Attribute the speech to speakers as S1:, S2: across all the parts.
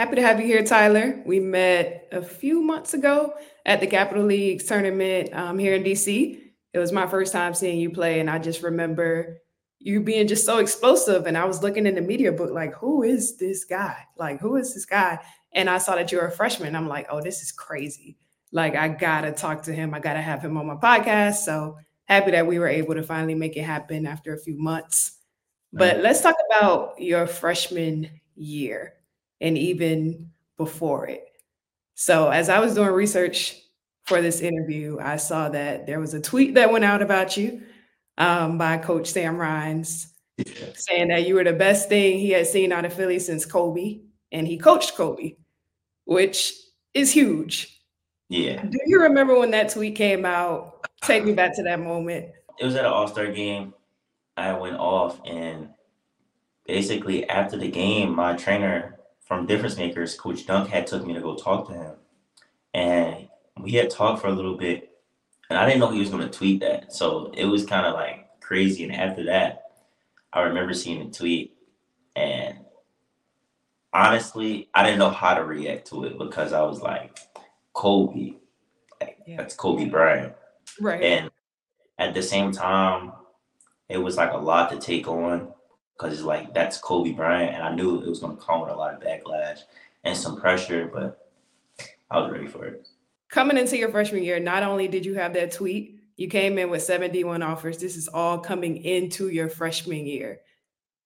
S1: Happy to have you here, Tyler. We met a few months ago at the Capital League tournament um, here in DC. It was my first time seeing you play, and I just remember you being just so explosive. And I was looking in the media book, like, who is this guy? Like, who is this guy? And I saw that you're a freshman. I'm like, oh, this is crazy. Like, I gotta talk to him. I gotta have him on my podcast. So happy that we were able to finally make it happen after a few months. But let's talk about your freshman year and even before it. So, as I was doing research for this interview, I saw that there was a tweet that went out about you um, by Coach Sam Rines saying that you were the best thing he had seen out of Philly since Kobe, and he coached Kobe, which is huge.
S2: Yeah.
S1: Do you remember when that tweet came out? Take me back to that moment.
S2: It was at an All Star game. I went off, and basically after the game, my trainer from Difference Makers, Coach Dunk had took me to go talk to him. And we had talked for a little bit. And I didn't know he was going to tweet that. So it was kind of like crazy. And after that, I remember seeing the tweet. And honestly, I didn't know how to react to it because I was like, Kobe. Like, yeah. That's Kobe Bryant.
S1: Right.
S2: And at the same time, it was like a lot to take on because it's like that's Kobe Bryant, and I knew it was going to come with a lot of backlash and some pressure, but I was ready for it.
S1: Coming into your freshman year, not only did you have that tweet, you came in with 71 offers. This is all coming into your freshman year.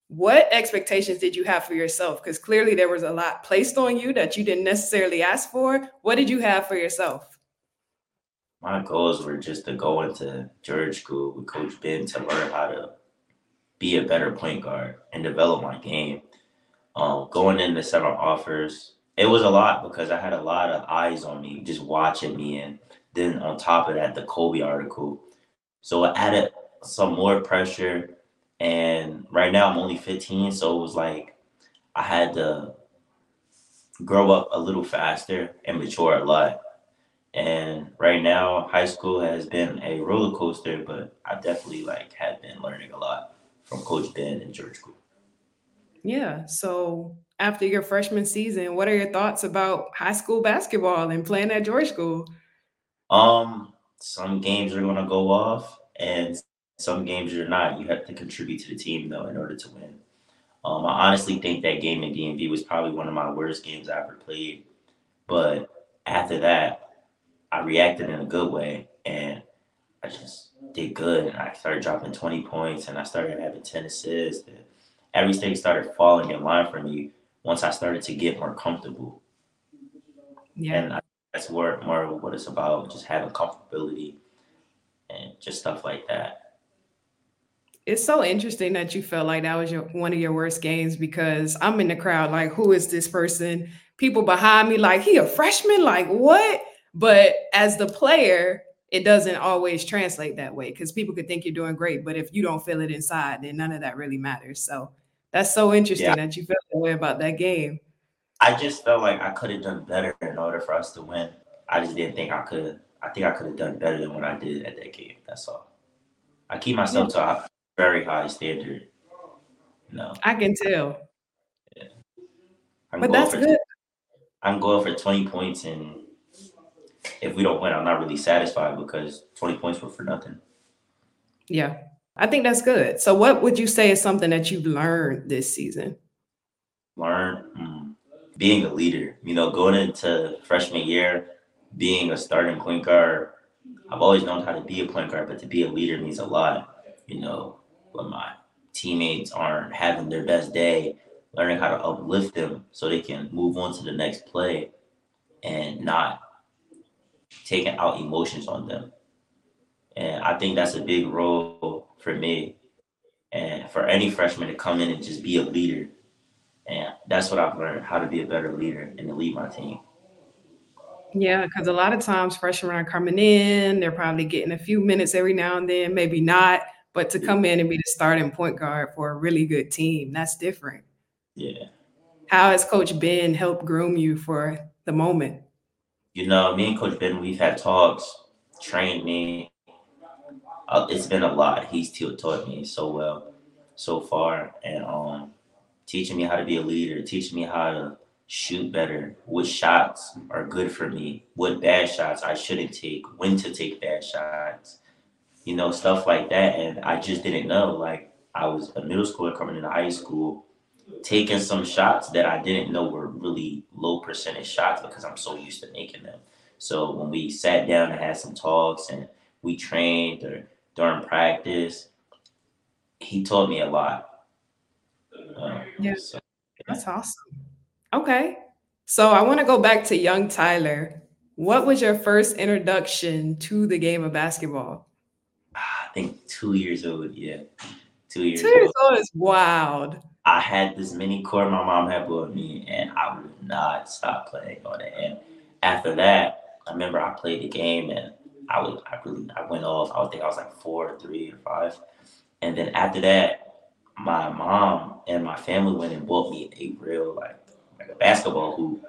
S1: What expectations did you have for yourself? Because clearly there was a lot placed on you that you didn't necessarily ask for. What did you have for yourself?
S2: My goals were just to go into George School with Coach Ben to learn how to be a better point guard and develop my game. Um, going into seven offers, it was a lot because I had a lot of eyes on me just watching me. And then on top of that, the Kobe article. So it added some more pressure. And right now I'm only 15. So it was like I had to grow up a little faster and mature a lot. And right now, high school has been a roller coaster, but I definitely like have been learning a lot from Coach Ben and George School.
S1: Yeah. So after your freshman season, what are your thoughts about high school basketball and playing at George School?
S2: Um, some games are gonna go off and some games you're not. You have to contribute to the team though in order to win. Um, I honestly think that game in DMV was probably one of my worst games I ever played. But after that, I reacted in a good way and I just did good and I started dropping 20 points and I started having 10 assists. And everything started falling in line for me once I started to get more comfortable. Yeah. And I, that's more, more what it's about, just having comfortability and just stuff like that.
S1: It's so interesting that you felt like that was your one of your worst games because I'm in the crowd like, who is this person? People behind me like, he a freshman? Like what? But as the player, it doesn't always translate that way because people could think you're doing great, but if you don't feel it inside, then none of that really matters. So that's so interesting yeah. that you felt that way about that game.
S2: I just felt like I could have done better in order for us to win. I just didn't think I could. I think I could have done better than what I did at that game. That's all. I keep myself yeah. to a very high standard. No,
S1: I can tell. Yeah. I'm but that's
S2: for,
S1: good.
S2: I'm going for 20 points and if we don't win, I'm not really satisfied because 20 points were for nothing.
S1: Yeah, I think that's good. So, what would you say is something that you've learned this season?
S2: Learn mm, being a leader. You know, going into freshman year, being a starting point guard. I've always known how to be a point guard, but to be a leader means a lot. You know, when my teammates aren't having their best day, learning how to uplift them so they can move on to the next play and not taking out emotions on them. And I think that's a big role for me and for any freshman to come in and just be a leader. And that's what I've learned how to be a better leader and to lead my team.
S1: Yeah, because a lot of times freshmen are coming in, they're probably getting a few minutes every now and then, maybe not, but to come in and be the starting point guard for a really good team, that's different.
S2: Yeah.
S1: How has Coach Ben helped groom you for the moment?
S2: You know, me and Coach Ben, we've had talks, trained me. Uh, it's been a lot. He's taught me so well so far, and um, teaching me how to be a leader, teaching me how to shoot better, what shots are good for me, what bad shots I shouldn't take, when to take bad shots, you know, stuff like that. And I just didn't know. Like I was a middle schooler coming into high school, taking some shots that I didn't know were really low percentage shots because I'm so used to making them. So when we sat down and had some talks and we trained or during practice, he taught me a lot.
S1: Um, yeah, so, yeah. that's awesome. Okay, so I want to go back to young Tyler. What was your first introduction to the game of basketball?
S2: I think two years old. Yeah, two years.
S1: Two years old, old is wild.
S2: I had this mini court my mom had bought me, and I would not stop playing on it. And after that, I remember I played the game, and I would I really I went off. I would think I was like four, or three, or five. And then after that, my mom and my family went and bought me a real like like a basketball hoop.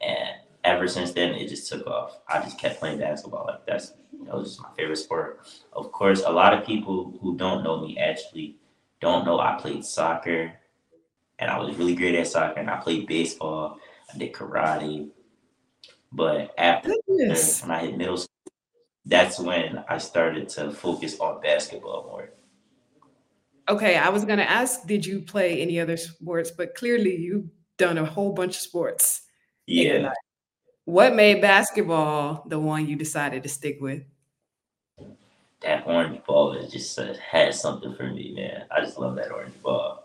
S2: And ever since then, it just took off. I just kept playing basketball. Like that's that was just my favorite sport. Of course, a lot of people who don't know me actually don't know I played soccer, and I was really great at soccer. And I played baseball. I did karate. But after Goodness. when I hit middle school, that's when I started to focus on basketball more.
S1: Okay, I was gonna ask, did you play any other sports? But clearly, you've done a whole bunch of sports.
S2: Yeah.
S1: What made basketball the one you decided to stick with?
S2: That orange ball is just uh, had something for me, man. I just love that orange ball.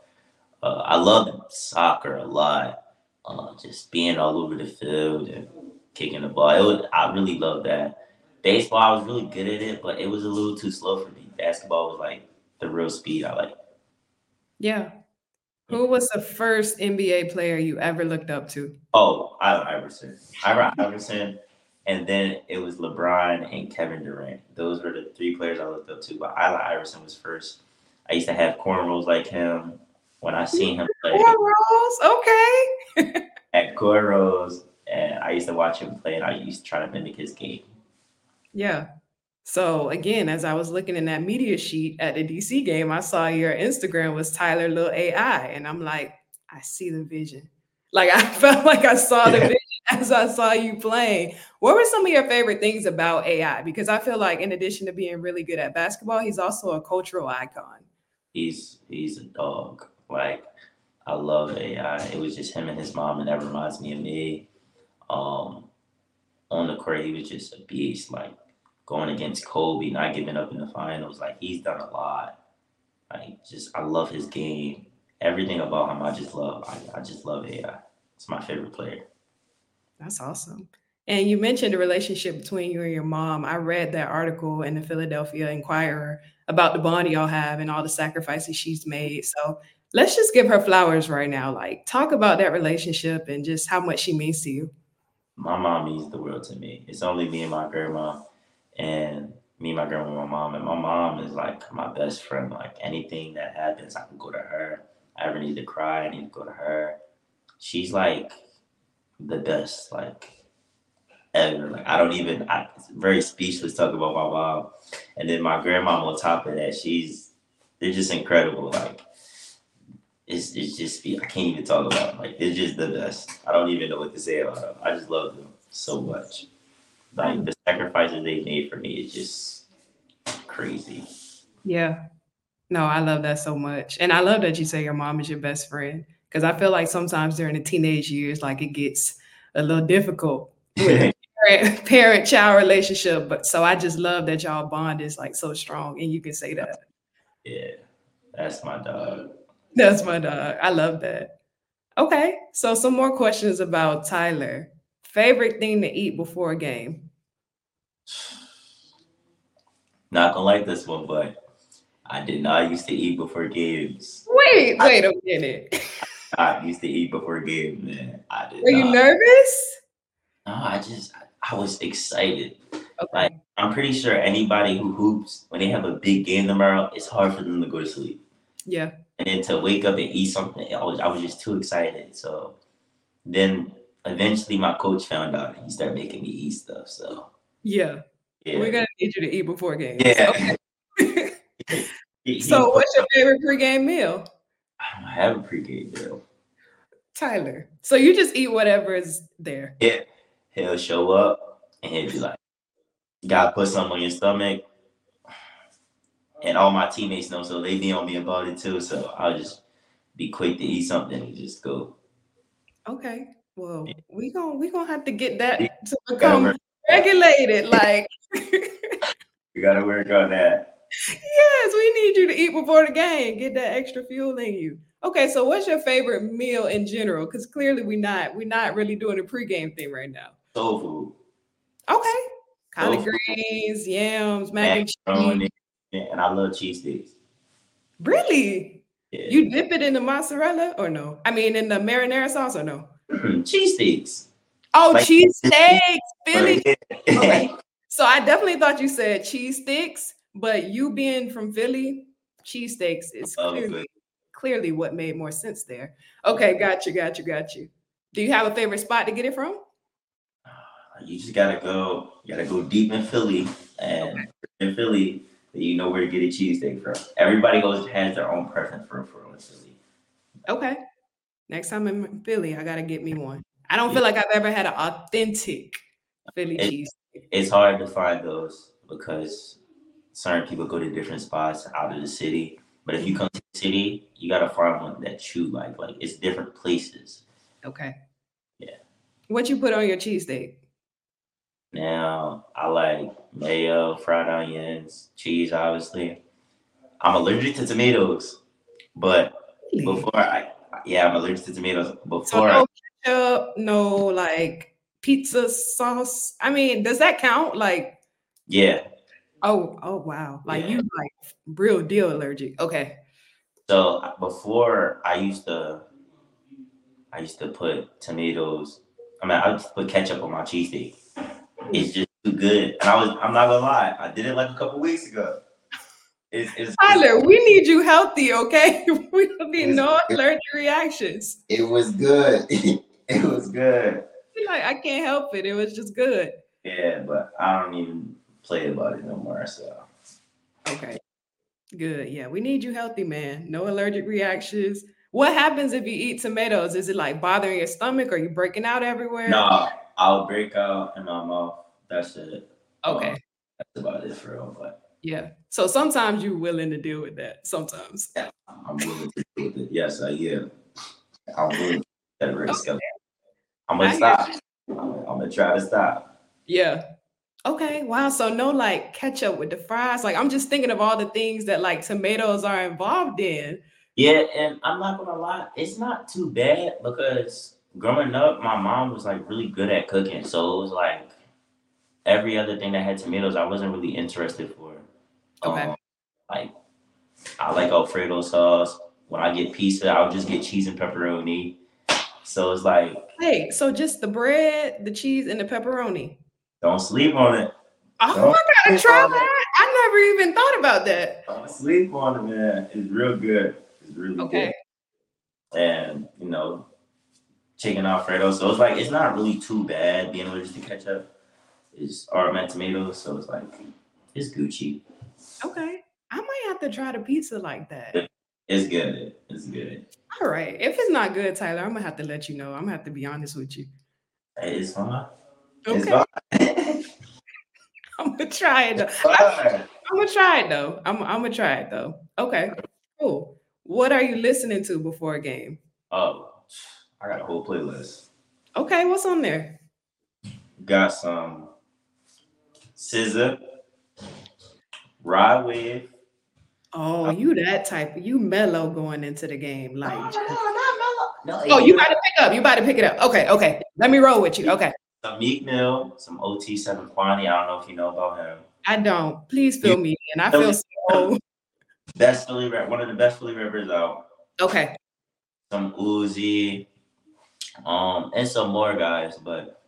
S2: Uh, I love soccer a lot. Uh, just being all over the field and kicking the ball. It was, I really love that. Baseball, I was really good at it, but it was a little too slow for me. Basketball was like the real speed I like.
S1: Yeah. Who was the first NBA player you ever looked up to?
S2: Oh, Allen Iverson. Allen Iverson. And then it was LeBron and Kevin Durant. Those were the three players I looked up to. But Allen Iverson was first. I used to have cornrows like him. When I seen him play,
S1: cornrows, okay.
S2: at cornrows, and I used to watch him play, and I used to try to mimic his game.
S1: Yeah. So again, as I was looking in that media sheet at the DC game, I saw your Instagram was Tyler Little AI, and I'm like, I see the vision. Like I felt like I saw the vision as I saw you playing. What were some of your favorite things about AI? Because I feel like in addition to being really good at basketball, he's also a cultural icon.
S2: He's he's a dog. Like I love AI. It was just him and his mom, and that reminds me of me. Um, on the court, he was just a beast. Like going against Kobe, not giving up in the finals. Like he's done a lot. Like just I love his game. Everything about him, I just love. I, I just love AI. It's my favorite player.
S1: That's awesome. And you mentioned the relationship between you and your mom. I read that article in the Philadelphia Inquirer about the bond y'all have and all the sacrifices she's made. So let's just give her flowers right now. Like, talk about that relationship and just how much she means to you
S2: my mom means the world to me. It's only me and my grandma, and me, my grandma, my mom, and my mom is like my best friend. Like anything that happens, I can go to her. I ever need to cry, I need to go to her. She's like the best, like ever. Like I don't even. I very speechless talking about my mom, and then my grandma on top of that. She's they're just incredible. Like it's, it's just I can't even talk about them. Like it's just the best. I don't even know what to say about them. I just love them so much. Like the sacrifices they made for me is just crazy.
S1: Yeah. No, I love that so much. And I love that you say your mom is your best friend. Cause I feel like sometimes during the teenage years, like it gets a little difficult with parent, parent child relationship. But so I just love that y'all bond is like so strong and you can say that.
S2: Yeah, that's my dog.
S1: That's my dog. I love that. Okay, so some more questions about Tyler. Favorite thing to eat before a game?
S2: Not gonna like this one, but I did not used to eat before games.
S1: Wait, wait a minute.
S2: I used to eat before games, man. I did.
S1: Were you nervous?
S2: No, I just I was excited. Okay. Like I'm pretty sure anybody who hoops when they have a big game tomorrow, it's hard for them to go to sleep.
S1: Yeah
S2: and then to wake up and eat something, I was I was just too excited. So then eventually my coach found out and he started making me eat stuff. So
S1: yeah, yeah. we're gonna need you to eat before games.
S2: Yeah.
S1: Okay. so what's your favorite pregame meal?
S2: I don't have a pregame meal.
S1: Tyler. So you just eat whatever is there.
S2: Yeah, he'll show up and he'll be like, "You gotta put something on your stomach." And all my teammates know, so they be on me about it too. So I'll just be quick to eat something and just go.
S1: Okay. Well, we gonna we gonna have to get that to become regulated. Like
S2: we gotta work on that.
S1: We need you to eat before the game. Get that extra fuel in you. Okay, so what's your favorite meal in general? Because clearly we're not we're not really doing a pregame thing right now.
S2: Soul food.
S1: Okay. Collard greens, yams, mac and cheese.
S2: And I love cheese sticks.
S1: Really? Yeah. You dip it in the mozzarella or no? I mean, in the marinara sauce or no?
S2: cheese sticks.
S1: Oh, like, cheese steaks, Philly. okay. So I definitely thought you said cheese sticks, but you being from Philly, cheesesteaks is clearly, clearly what made more sense there. Okay, got you, got you, got you. Do you have a favorite spot to get it from?
S2: You just gotta go. You gotta go deep in Philly, and okay. in Philly, you know where to get a cheesesteak from. Everybody goes has their own preference for for Philly.
S1: Okay. Next time I'm in Philly, I gotta get me one. I don't feel like I've ever had an authentic Philly it, cheese.
S2: It's hard to find those because certain people go to different spots out of the city. But if you come to the city, you gotta find one that you like. Like it's different places.
S1: Okay.
S2: Yeah.
S1: What you put on your cheesesteak?
S2: Now I like mayo, fried onions, cheese, obviously. I'm allergic to tomatoes, but before I yeah, I'm allergic to tomatoes. Before so
S1: no ketchup, no like pizza sauce. I mean, does that count? Like
S2: yeah.
S1: Oh, oh wow. Like yeah. you like real deal allergic. Okay.
S2: So before I used to I used to put tomatoes. I mean, I used put ketchup on my cheesesteak. It's just too good. And I was, I'm not gonna lie, I did it like a couple weeks ago. It's, it's,
S1: Tyler, it's, we need you healthy, okay? we don't need no allergic reactions.
S2: It was good. it was good.
S1: Like I can't help it. It was just good.
S2: Yeah, but I don't even play about it no more. So
S1: okay, good. Yeah, we need you healthy, man. No allergic reactions. What happens if you eat tomatoes? Is it like bothering your stomach? Are you breaking out everywhere?
S2: No, I'll break out in my mouth. That's it.
S1: Okay. Um,
S2: that's about it for real. But
S1: yeah. So sometimes you're willing to deal with that. Sometimes.
S2: Yeah, I'm willing to deal with it. Yes, I am. I'm willing to risk. Okay. I'm gonna I stop. I'm, I'm gonna try to stop.
S1: Yeah. Okay. Wow. So no like ketchup with the fries. Like I'm just thinking of all the things that like tomatoes are involved in.
S2: Yeah, and I'm not gonna lie, it's not too bad because growing up, my mom was like really good at cooking. So it was like every other thing that had tomatoes, I wasn't really interested for.
S1: Okay. Um,
S2: like I like Alfredo sauce. When I get pizza, I'll just get cheese and pepperoni. So it's like
S1: Hey, so just the bread, the cheese, and the pepperoni.
S2: Don't sleep on it.
S1: Oh, don't I gotta try that. I never even thought about that.
S2: Don't sleep on it, man. It's real good. It's really okay. good. And you know, chicken Alfredo. So it's like it's not really too bad being allergic to ketchup. It's or my tomatoes, so it's like it's Gucci.
S1: Okay. I might have to try the pizza like that.
S2: It's good. It's good.
S1: All right. If it's not good, Tyler, I'm gonna have to let you know. I'm gonna have to be honest with you.
S2: Hey, it's fine.
S1: Okay. It's fine. I'm gonna try it though. I'm, I'm gonna try it though. I'm, I'm gonna try it though. Okay. Cool. What are you listening to before a game?
S2: Oh, I got a whole playlist.
S1: Okay, what's on there?
S2: Got some Rod Wave.
S1: Oh, you that type. You mellow going into the game, like. No,
S2: no, not mellow.
S1: No, oh, you about to pick up. You about to pick it up. Okay, okay. Let me roll with you. Okay.
S2: Some Meek Mill, some OT Seven Quanny. I don't know if you know about him.
S1: I don't. Please fill me in. I feel so.
S2: Best Philly rap, one of the best Philly rappers out.
S1: Okay.
S2: Some Uzi, um, and some more guys. But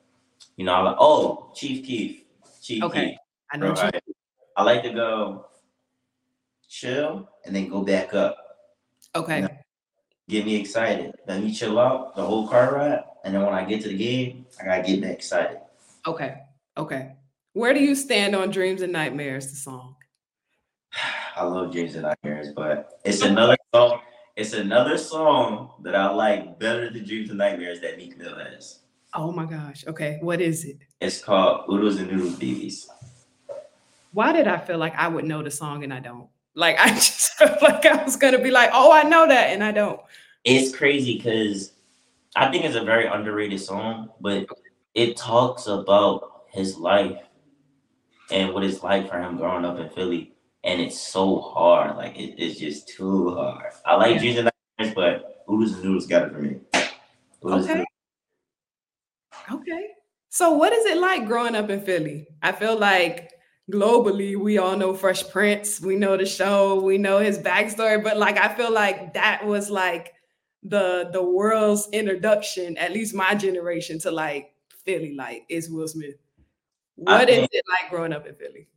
S2: you know, I like oh Chief Keef, Chief Keith.
S1: okay.
S2: Keef.
S1: I know. Bro, I,
S2: I, like to go chill and then go back up.
S1: Okay. You know,
S2: get me excited. Let me chill out the whole car ride, and then when I get to the game, I gotta get me excited.
S1: Okay. Okay. Where do you stand on Dreams and Nightmares, the song?
S2: I love Dreams and Nightmares, but it's another song it's another song that I like better than Dreams and Nightmares that Meek Mill has.
S1: Oh my gosh. Okay. What is it?
S2: It's called Oodles and Noodles Babies.
S1: Why did I feel like I would know the song and I don't? Like I just felt like I was gonna be like, oh, I know that, and I don't.
S2: It's crazy because I think it's a very underrated song, but it talks about his life and what it's like for him growing up in Philly. And it's so hard. Like it, it's just too hard. I like
S1: Yeah.
S2: Nightmares, but Oodles and Noodles got it for me. Oodles
S1: Okay. Okay. So what is it like growing up in Philly? I feel like globally we all know Fresh Prince, we know the show, we know his backstory, but like I feel like that was like the the world's introduction, at least my generation, to like Philly, like is Will Smith. What is it like growing up in Philly?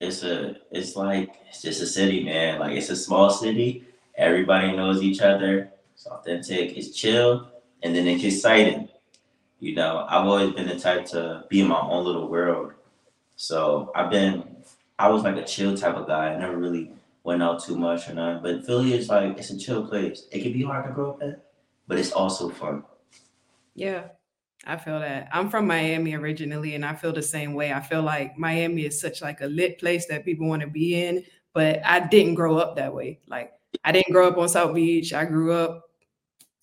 S2: it's a it's like it's just a city, man. Like it's a small city. Everybody knows each other. It's authentic. It's chill, and then it's exciting. You know, I've always been the type to be in my own little world. So I've been, I was like a chill type of guy. I never really went out too much or nothing. But Philly is like it's a chill place. It can be hard to grow up in, but it's also fun.
S1: Yeah, I feel that. I'm from Miami originally, and I feel the same way. I feel like Miami is such like a lit place that people want to be in, but I didn't grow up that way. Like I didn't grow up on South Beach. I grew up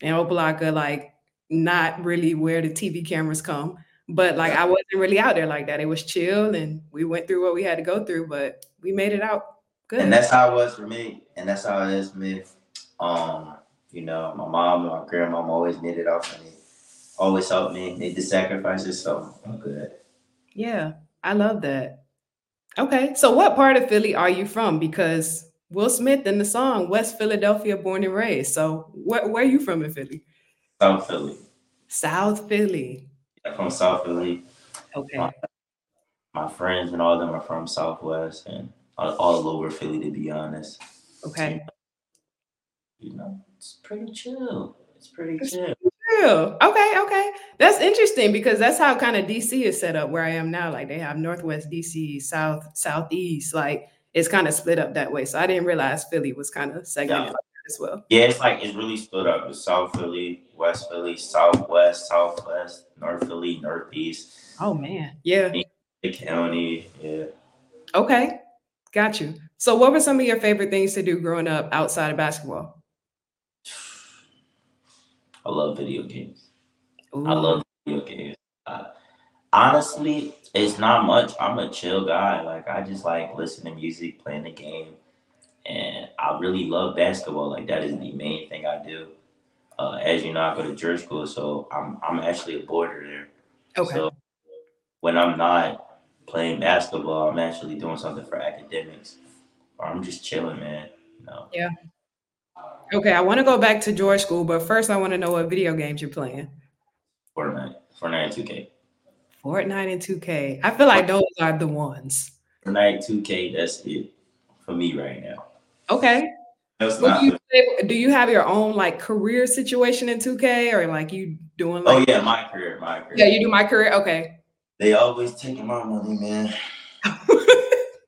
S1: in Opa-locka, like not really where the TV cameras come. But like I wasn't really out there like that. It was chill, and we went through what we had to go through, but we made it out good.
S2: And that's how it was for me. And that's how it is for me. Um, you know, my mom and my grandmom always made it out for me. Always helped me, made the sacrifices, so I'm good.
S1: Yeah, I love that. Okay, so what part of Philly are you from? Because Will Smith in the song West Philadelphia, born and raised. So where, where are you from in Philly?
S2: South Philly.
S1: South Philly.
S2: I'm from South Philly.
S1: Okay.
S2: My friends and all of them are from Southwest and all, all over Philly to be honest.
S1: Okay.
S2: You know, it's pretty chill. It's pretty chill.
S1: Real. Okay, okay. That's interesting because that's how kind of DC is set up where I am now. Like they have Northwest DC, South, Southeast. Like it's kind of split up that way. So I didn't realize Philly was kind of segmented
S2: Yeah.
S1: as well.
S2: Yeah, it's like it's really split up. It's South Philly, West Philly, Southwest, Southwest, North Philly, Northeast,
S1: Oh man. Yeah.
S2: the county. Yeah.
S1: Okay, got you. So, what were some of your favorite things to do growing up outside of basketball?
S2: I love video games. I love video games. Uh, honestly, it's not much. I'm a chill guy. Like I just like listening to music, playing the game, and I really love basketball. Like that is the main thing I do. Uh, as you know, I go to George School, so I'm I'm actually a boarder there.
S1: Okay.
S2: So when I'm not playing basketball, I'm actually doing something for academics, or I'm just chilling, man. You know,
S1: Okay. I want to go back to George School, but first, I want to know what video games you're playing.
S2: Fortnite, Fortnite 2K,
S1: Fortnite and 2K. I feel like those are the ones.
S2: Fortnite 2K. That's it for me right now.
S1: Okay.
S2: That's not.
S1: do you do you have your own like career situation in 2K or like you doing
S2: oh,
S1: like Oh
S2: yeah, my career, my career.
S1: yeah, you do my career? Okay.
S2: They always taking my money, man.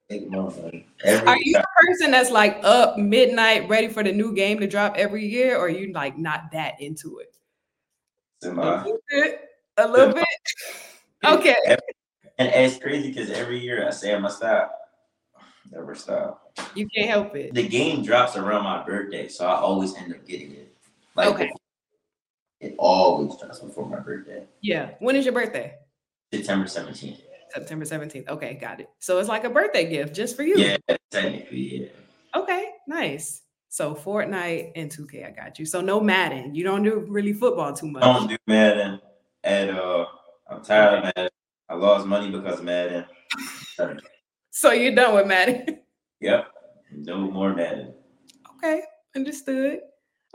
S2: Taking my money. Every
S1: Are you the person that's like up midnight ready for the new game to drop every year, or are you like not that into it?
S2: time
S1: A
S2: I-
S1: little bit. A little bit. Okay.
S2: And it's crazy because every year I say I'm gonna stop. Never stop.
S1: You can't help it.
S2: The game drops around my birthday, so I always end up getting it. Like
S1: Okay.
S2: it always drops before my birthday.
S1: Yeah. When is your birthday?
S2: September 17th.
S1: September 17th. Okay, got it. So it's like a birthday gift just for you.
S2: Yeah, technically, yeah.
S1: Okay, nice. So Fortnite and 2K, I got you. So no Madden. You don't do really football too much.
S2: I don't do Madden at all. I'm tired of Madden. I lost money because of Madden.
S1: So you're done with Madden.
S2: Yep. No more Madden.
S1: okay, understood.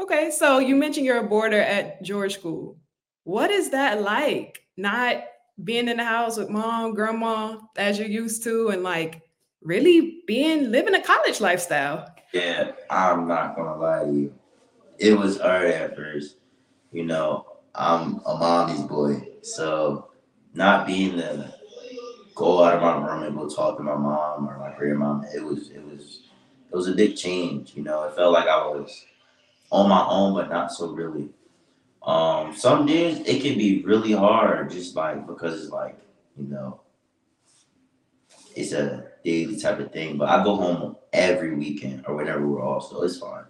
S1: Okay, so you mentioned you're a boarder at George School. What is that like? Not being in the house with mom, grandma, as you're used to, and like really being living a college lifestyle.
S2: Yeah, I'm not gonna lie to you. It was hard at first. You know, I'm a mommy's boy, so not being the go out of my room and go talk to my mom or my grandma, it was it was it was a big change. You know, it felt like I was on my own, but not so really. Um, some days it can be really hard, just like because it's like you know, it's a daily type of thing. But I go home every weekend or whenever we're off, so it's fine.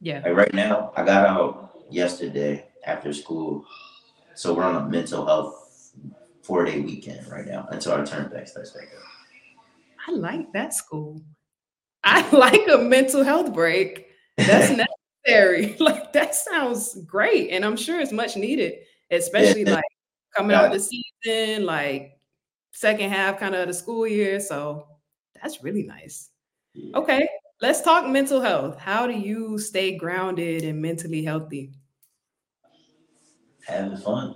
S1: Yeah.
S2: Like right now, I got out yesterday after school, so we're on a mental health four day weekend right now until our turn back starts back up.
S1: I like that school. I like a mental health break. That's necessary. like that sounds great. And I'm sure it's much needed, especially like coming out the season, like second half kind of the school year. So that's really nice. Okay. Let's talk mental health. How do you stay grounded and mentally healthy?
S2: Having fun.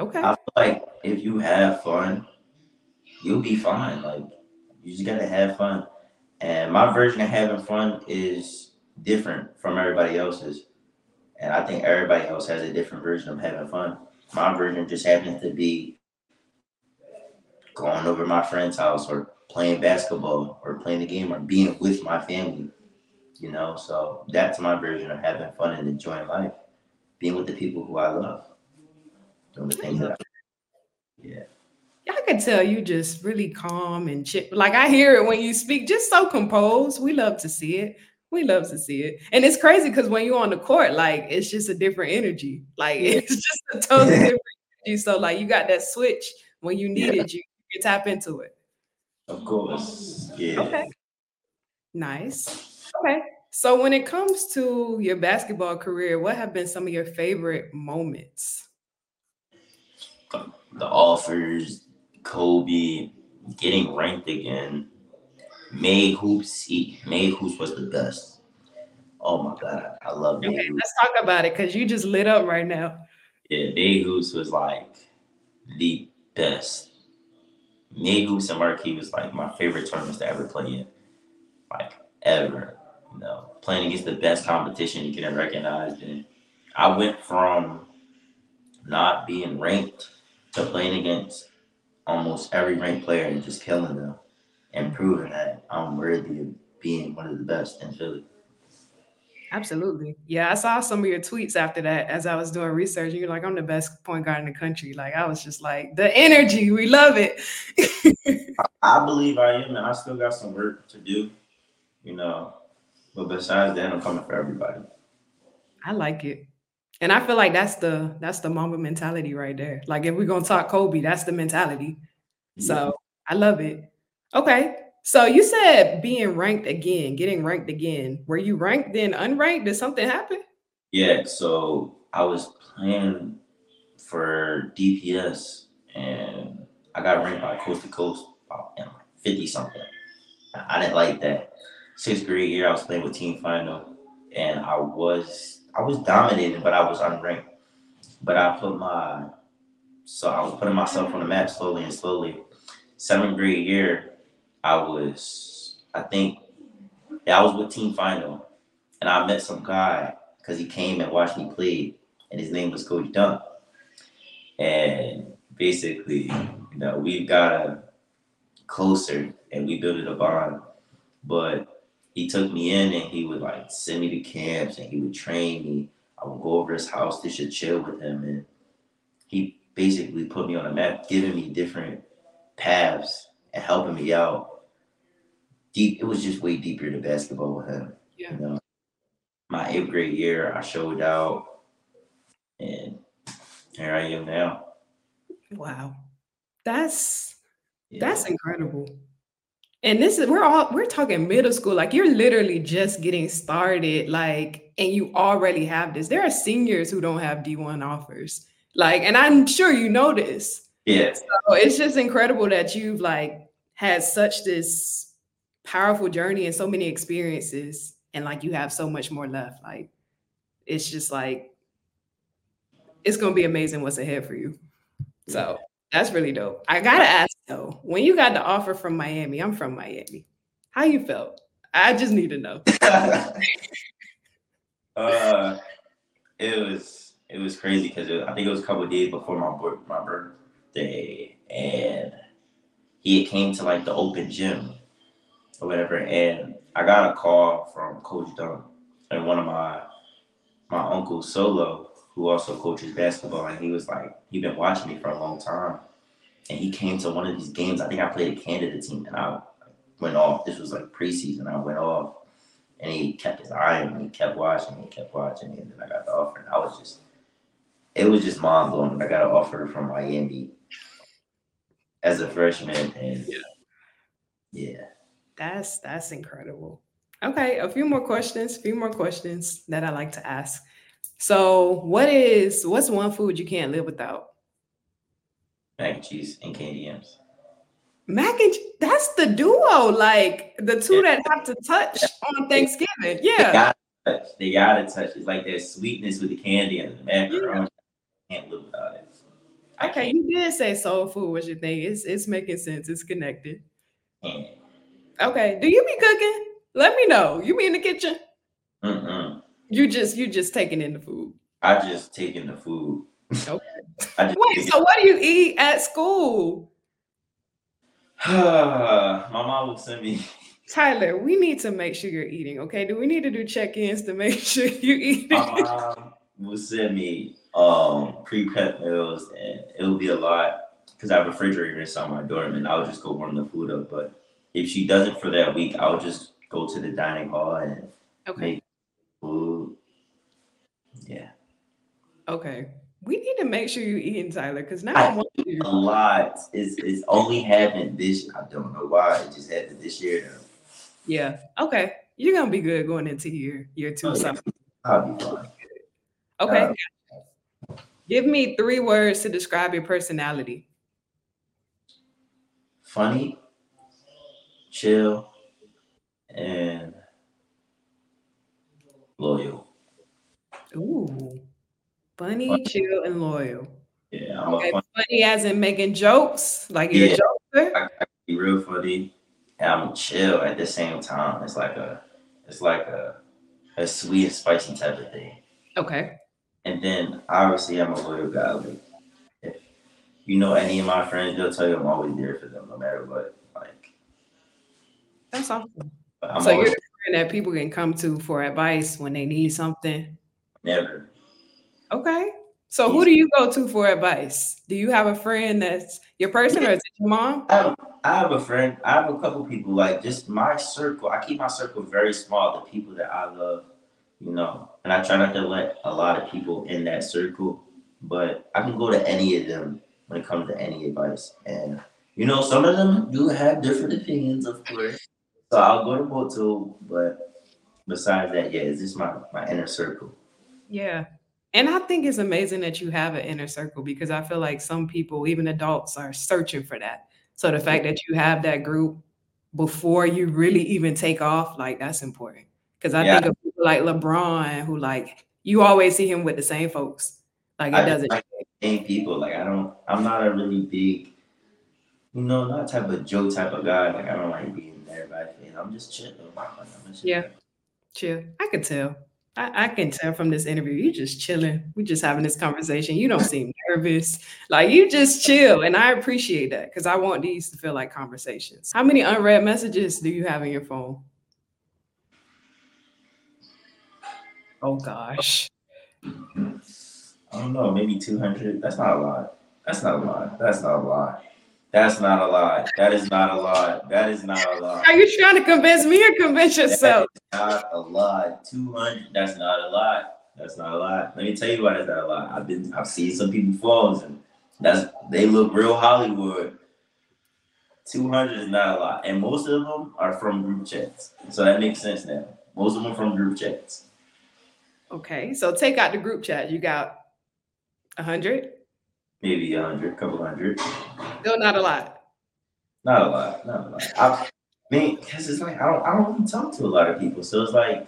S1: Okay.
S2: I feel like if you have fun, you'll be fine. Like you just gotta have fun. And my version of having fun is different from everybody else's. And I think everybody else has a different version of having fun. My version just happens to be going over my friend's house or playing basketball or playing the game or being with my family. You know, so that's my version of having fun and enjoying life. Being with the people who I love. Doing the things that I yeah.
S1: I could tell you just really calm and chip. Like I hear it when you speak, just so composed. We love to see it. We love to see it. And it's crazy because when you're on the court, like it's just a different energy. Like it's just a totally different energy. So like you got that switch when you need yeah. it, you, you tap into it.
S2: Of course. Yeah.
S1: Okay. Nice. Okay. So when it comes to your basketball career, what have been some of your favorite moments?
S2: The offers, Kobe, getting ranked again. MADE Hoops, he, MADE Hoops was the best. Oh my god, I love May
S1: okay, Let's talk about it because you just lit up right now.
S2: Yeah, MADE Hoops was like the best. MADE Hoops and Marquee was like my favorite tournaments to ever play in, like ever. You know, playing against the best competition, and getting recognized, and I went from not being ranked to playing against almost every ranked player and just killing them and proving that I'm worthy of being one of the best in Philly.
S1: Absolutely. Yeah, I saw some of your tweets after that as I was doing research. And you're like, I'm the best point guard in the country. Like, I was just like, the energy, we love it.
S2: I believe I am, and I still got some work to do, you know. But besides that, I'm coming for everybody.
S1: I like it. And I feel like that's the that's the Mamba mentality right there. Like if we're gonna talk Kobe, that's the mentality. Yeah. So I love it. Okay. So you said being ranked again, getting ranked again. Were you ranked then unranked? Did something happen?
S2: Yeah, so I was playing for DPS and I got ranked by coast to coast about 50 something. I didn't like that. Sixth grade year, I was playing with team final and I was I was dominating, but I was unranked. But I put my so I was putting myself on the map slowly and slowly. Seventh grade year, I was I think yeah, I was with team final, and I met some guy because he came and watched me play, and his name was Coach Dunk. And basically, you know, we got closer and we built a bond. But he took me in and he would like send me to camps and he would train me. I would go over his house to should chill with him and he basically put me on a map, giving me different paths and helping me out. Deep, it was just way deeper to basketball with him.
S1: Yeah.
S2: You know, my eighth grade year, I showed out, and here I am now.
S1: Wow, that's yeah. that's incredible. And this is we're all we're talking middle school, like you're literally just getting started, like, and you already have this. There are seniors who don't have D1 offers. Like, and I'm sure you know this.
S2: Yeah.
S1: So it's just incredible that you've like had such this powerful journey and so many experiences, and like you have so much more left. Like, it's just like it's gonna be amazing what's ahead for you. So that's really dope. I gotta ask though, when you got the offer from Miami, I'm from Miami. How you felt? I just need to know.
S2: uh, it was it was crazy because I think it was a couple days before my birth my birthday, and he came to like the open gym whatever, and I got a call from Coach Dunn and one of my my uncle Solo, who also coaches basketball, and he was like, he been watching me for a long time, and he came to one of these games. I think I played a Canada team, and I went off. This was like preseason. I went off, and he kept his eye on me. He kept watching me, kept watching me, and then I got the offer, and I was just, it was just mind blowing. I got an offer from Miami as a freshman, and yeah, yeah.
S1: That's that's incredible. Okay, a few more questions. A few more questions that I like to ask. So, what is what's one food you can't live without?
S2: Mac and cheese and candy yams.
S1: Mac and cheese, that's the duo, like the two that have to touch on Thanksgiving. Yeah.
S2: They gotta touch. They gotta touch. It's like that sweetness with the candy and the macaroni. Yeah. Can't live without it.
S1: okay, you did say soul food was your thing. It's it's making sense. It's connected. Okay. Do you be cooking? Let me know. You be in the kitchen? Mm-mm. You just you just taking in the food.
S2: I just taking the food.
S1: Okay. Wait, so what do you eat at school?
S2: My mom will send me.
S1: Tyler, we need to make sure you're eating. Okay, do we need to do check-ins to make sure you eat?
S2: My mom will send me um pre-prep meals, and it'll be a lot because I have a refrigerator inside my dorm, and I'll just go warm the food up. But if she does it for that week, I'll just go to the dining hall and okay. make food. Yeah.
S1: Okay. We need to make sure you're eating, Tyler, because now I, I want
S2: you. A lot is is only happened this. I don't know why it just happened this year. Though.
S1: Yeah. Okay. You're gonna be good going into year year two. Oh.
S2: I'll be fine.
S1: Okay. Uh, Give me three words to describe your personality.
S2: Funny, chill, and loyal.
S1: Ooh. Funny, funny. chill, and loyal.
S2: Yeah,
S1: I'm okay, funny. funny as in making jokes, like you're yeah, a joker. I,
S2: I be real funny, and I'm chill at the same time. It's like a, it's like a, a sweet and spicy type of thing.
S1: Okay.
S2: And then obviously I'm a loyal guy. Like, if you know any of my friends, they'll tell you I'm always there for them, no matter what. Like,
S1: that's awesome. so you're the friend that people can come to for advice when they need something.
S2: Never.
S1: Okay. So who do you go to for advice? Do you have a friend that's your person or is it your mom?
S2: I have, I have a friend. I have a couple people like just my circle. I keep my circle very small. The people that I love, you know, and I try not to let a lot of people in that circle. But I can go to any of them when it comes to any advice. And you know, some of them do have different opinions, of course. So I'll go to both too. But besides that, yeah, it's just my my inner circle.
S1: Yeah. And I think it's amazing that you have an inner circle because I feel like some people, even adults, are searching for that. So the fact that you have that group before you really even take off, like that's important. Because I yeah. think of people like LeBron, who like you always see him with the same folks. Like it I doesn't
S2: like same people. Like I don't, I'm not a really big, you know, not type of Joe type of guy. Like I don't like being but I'm just chilling. I'm
S1: just yeah, chill. I could tell. I, I, can tell from this interview, you're just chilling. We're just having this conversation. You don't seem nervous. Like you just chill. And I appreciate that because I want these to feel like conversations. How many unread messages do you have in your phone? Oh gosh.
S2: I don't know, maybe 200. That's not a lot. That's not a lot. That's not a lot. That's not a lot. That is not a lot. That is not a lot.
S1: Are you trying to convince me or convince yourself?
S2: not a lot. Two hundred. That's not a lot. That's not a lot. Let me tell you why that's not a lot. I've been. I've seen some people phones and that's they look real Hollywood. Two hundred is not a lot, and most of them are from group chats. So that makes sense now. Most of them from group chats.
S1: Okay, so take out the group chat. You got a hundred
S2: maybe a hundred, couple hundred.
S1: Still not a lot.
S2: Not a lot, not a lot. I mean, because it's like I don't, I don't even talk to a lot of people, so it's like,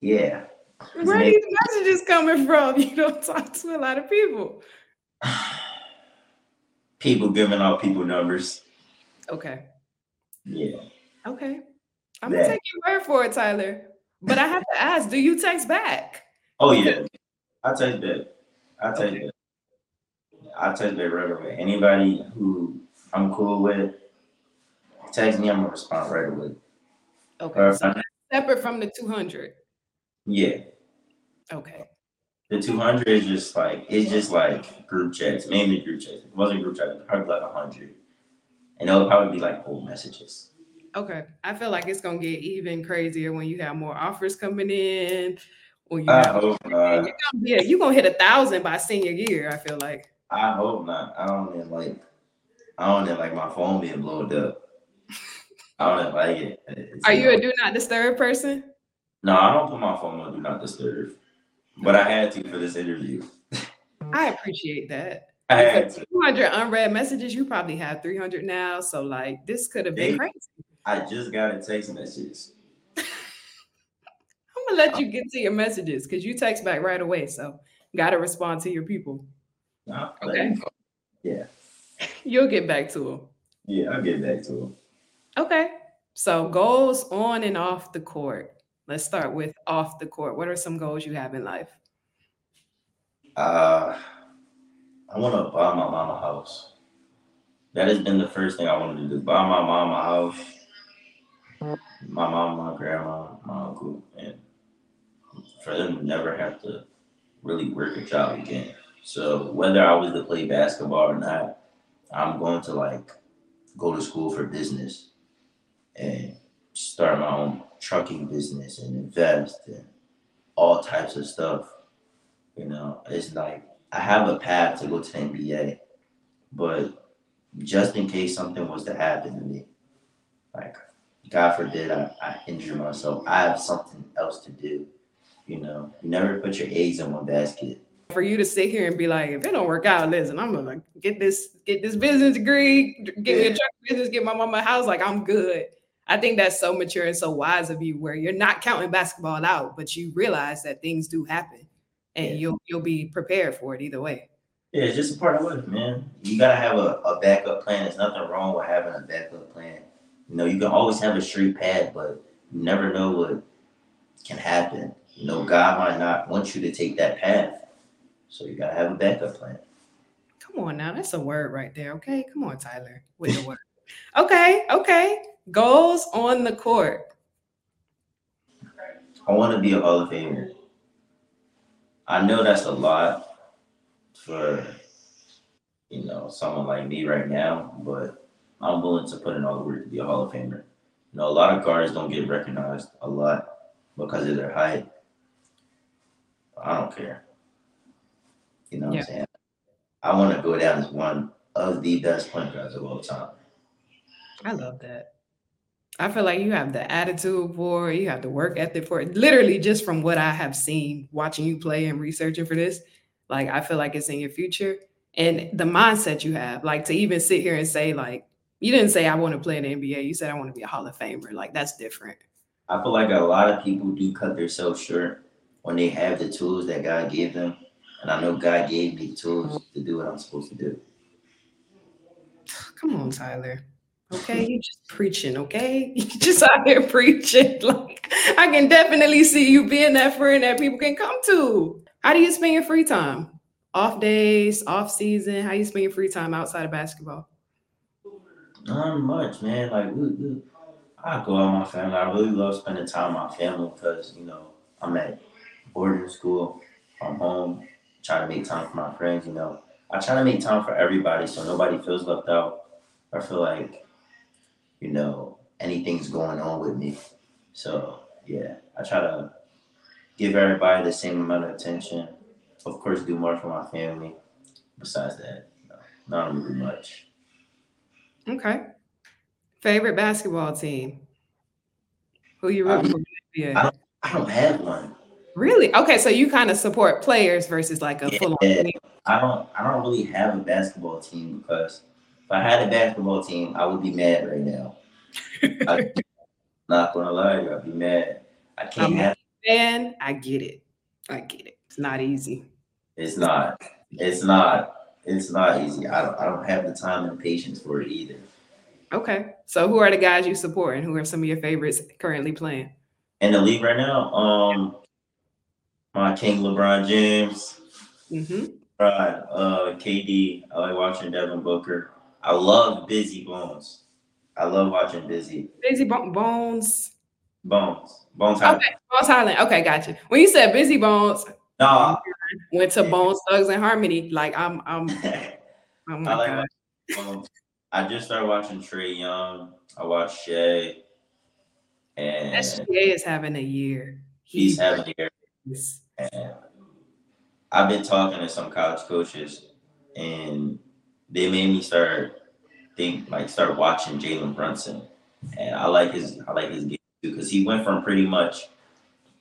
S2: yeah.
S1: Where are these messages coming from? You don't talk to a lot of people.
S2: people giving out people numbers.
S1: Okay.
S2: Yeah.
S1: Okay. I'm gonna take your word for it, Tyler. But I have to ask, do you text back?
S2: Oh yeah, I text back. I tell you, I tell you right away. Anybody who I'm cool with, text me. I'm gonna respond right away.
S1: Okay. So separate from the 200.
S2: Yeah.
S1: Okay.
S2: The 200 is just like it's just like group chats, mainly group chats. If it wasn't group chat, probably like 100, and it'll probably be like old messages.
S1: Okay, I feel like it's gonna get even crazier when you have more offers coming in. Or you
S2: I
S1: have,
S2: hope not.
S1: yeah, you're gonna hit a thousand by senior year. I feel like.
S2: I hope not. I don't even like. I don't even like my phone being blown up. I don't even like it. It's,
S1: Are you a do not disturb person?
S2: No, I don't put my phone on do not disturb, but I had to for this interview.
S1: I appreciate that.
S2: I had to.
S1: 200 unread messages, you probably have 300 now. So like this could have been
S2: Yeah.
S1: crazy.
S2: I just got a text message.
S1: I'm gonna let you get to your messages because you text back right away. So gotta respond to your people.
S2: Nah,
S1: Okay.
S2: Yeah,
S1: You'll get back to them.
S2: yeah, I'll get back to him.
S1: Okay. So goals on and off the court. Let's start with off the court. What are some goals you have in life?
S2: Uh, I want to buy my mama a house. That has been the first thing I wanted to do. Buy my mom a house. My mom, my grandma, my uncle, and for them to never have to really work a job again. So whether I was to play basketball or not, I'm going to like go to school for business and start my own trucking business and invest and all types of stuff. You know, it's like I have a path to go to NBA, but just in case something was to happen to me, like God forbid I, I injure myself, I have something else to do. You know, you never put your eggs in one basket.
S1: For you to sit here and be like, if it don't work out, listen, I'm gonna get this, get this business degree, get me a truck business, get my mama a house. Like I'm good. I think that's so mature and so wise of you, where you're not counting basketball out, but you realize that things do happen, and
S2: Yeah.
S1: you'll you'll be prepared for it either way.
S2: Yeah, it's just a part of life, man. You gotta have a, a backup plan. There's nothing wrong with having a backup plan. You know, you can always have a straight path, but you never know what can happen. You know, God might not want you to take that path. So you gotta have a backup plan.
S1: Come on now, that's a word right there. Okay, come on, Tyler, with the word. Okay, okay. Goals on the court.
S2: I want to be a Hall of Famer. I know that's a lot for you know someone like me right now, but I'm willing to put in all the work to be a Hall of Famer. You know, a lot of guards don't get recognized a lot because of their height. I don't care. You know what
S1: Yeah.
S2: I'm saying? I want to go down as one of the best point guards of all time.
S1: I love that. I feel like you have the attitude for it, you have the work ethic for it. Literally, just from what I have seen watching you play and researching for this, like I feel like it's in your future and the mindset you have. Like to even sit here and say, like, you didn't say I want to play in the NBA. You said I want to be a Hall of Famer. Like that's different.
S2: I feel like a lot of people do cut themselves short when they have the tools that God gave them. And I know God gave me the tools to do what I'm supposed to do.
S1: Come on, Tyler. Okay, you just preaching, okay? You just out here preaching. Like I can definitely see you being that friend that people can come to. How do you spend your free time? Off days, off season? How you spend your free time outside of basketball?
S2: Not much, man. Like we, we, I go out with my family. I really love spending time with my family because you know I'm at boarding school. I'm home, trying to make time for my friends. You know, I try to make time for everybody so nobody feels left out or feel like you know anything's going on with me. So yeah, I try to give everybody the same amount of attention. Of course, do more for my family. Besides that, you know, not really much.
S1: Okay. Favorite basketball team? Who you
S2: I-
S1: rooting for? Yeah.
S2: I I don't have one.
S1: Really? Okay, so you kind of support players versus like a full on
S2: Yeah.
S1: team.
S2: I don't I don't really have a basketball team because if I had a basketball team, I would be mad right now. I, not gonna lie, to you, I'd be mad. I can't
S1: Um,
S2: have
S1: And I get it. I get it. It's not easy.
S2: it's not. It's not. It's not easy. I don't I don't have the time and patience for it either.
S1: Okay. So who are the guys you support and who are some of your favorites currently playing?
S2: In the league right now, um my King LeBron James,
S1: hmm
S2: right, uh KD, I like watching Devin Booker. I love Busy Bones. I love watching Busy.
S1: Daisy Bo- Bones.
S2: Bones. Bones Hyland.
S1: Okay, Bones Hyland. Okay, gotcha. When you said Busy Bones,
S2: No,
S1: went to Bones Thugs and Harmony. Like I'm, I'm.
S2: I
S1: Oh my
S2: like
S1: god.
S2: Bones. I just started watching Trae Young. I watched Shai. And
S1: SGA is having a year.
S2: he's having a year. And I've been talking to some college coaches, and they made me start think like start watching Jalen Brunson, and I like his I like his game too because he went from pretty much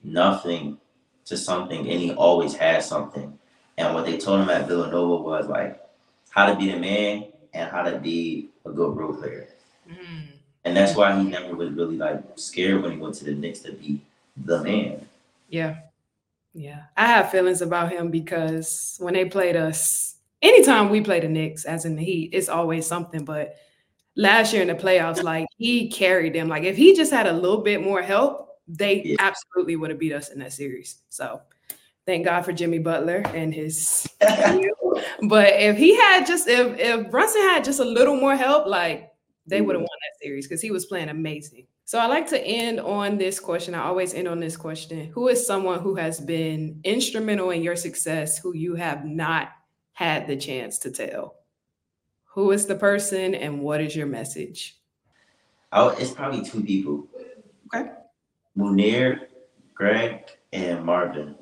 S2: nothing to something, and he always had something. And what they told him at Villanova was like how to be the man and how to be a good role player.
S1: Mm.
S2: And that's why he never was really like scared when he went to the Knicks to be the man.
S1: Yeah. Yeah. I have feelings about him because when they played us, anytime we play the Knicks, as in the Heat, it's always something. But last year in the playoffs, like he carried them. Like if he just had a little bit more help, they
S2: Yeah.
S1: absolutely would have beat us in that series. So thank God for Jimmy Butler and his but if he had just if if Brunson had just a little more help, like they would have mm-hmm. won that series because he was playing amazing. So I like to end on this question. I always end on this question. Who is someone who has been instrumental in your success who you have not had the chance to tell? Who is the person and what is your message?
S2: Oh, it's probably two people.
S1: Okay.
S2: Munir, Greg, and Marvin.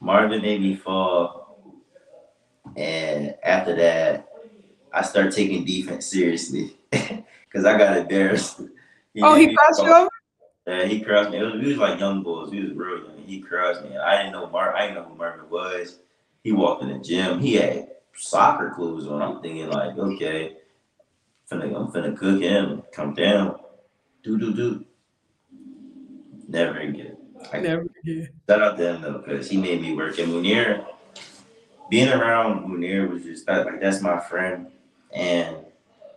S2: Marvin made me fall, and after that, I start taking defense seriously because I got embarrassed.
S1: Oh, he crossed you over?
S2: Yeah, he crossed me. It was, we was like young boys. We was real young. He crossed me. I didn't know Mar. I didn't know who Marvin was. He walked in the gym. He had soccer clothes on. I'm thinking like, okay, finna, I'm finna cook him. Come down. Do do do. Never again. I
S1: Never again.
S2: shout out to him though, because he made me work. And Munir, being around Munir was just that like that's my friend, and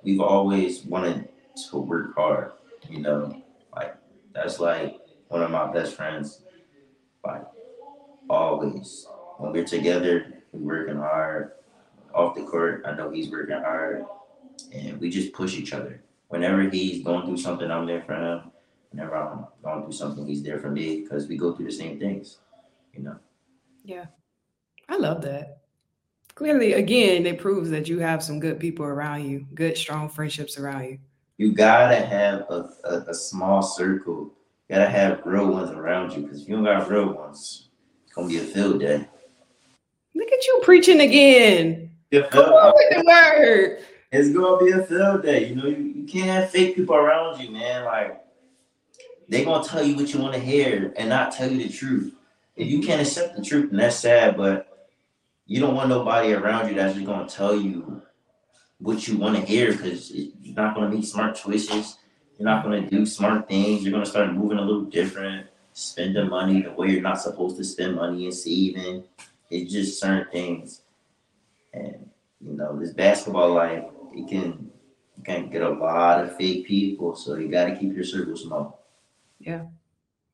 S2: we've always wanted to work hard. You know, like that's like one of my best friends. Like always, when we're together, we're working hard. Off the court, I know he's working hard, and we just push each other. Whenever he's going through something, I'm there for him. Whenever I'm going through something, he's there for me because we go through the same things. You know.
S1: Yeah, I love that. Clearly, again, it proves that you have some good people around you, good, strong friendships around you.
S2: You gotta have a, a, a small circle. You gotta have real ones around you because if you don't got real ones, it's gonna be a field day.
S1: Look at you preaching again. Come on with the word.
S2: It's gonna be a field day. You know, you, you can't have fake people around you, man. Like they're gonna tell you what you want to hear and not tell you the truth. If you mm-hmm. can't accept the truth, and that's sad. But you don't want nobody around you that's just gonna tell you what you want to hear because you're not gonna make smart choices. You're not gonna do smart things. You're gonna start moving a little different, spending money the way you're not supposed to spend money and saving. It's just certain things, and you know this basketball life. It can you can get a lot of fake people, so you got to keep your circle small. Yeah.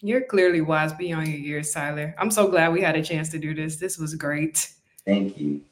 S1: You're clearly wise beyond your years, Tyler. I'm so glad we had a chance to do this. This was great.
S2: Thank you.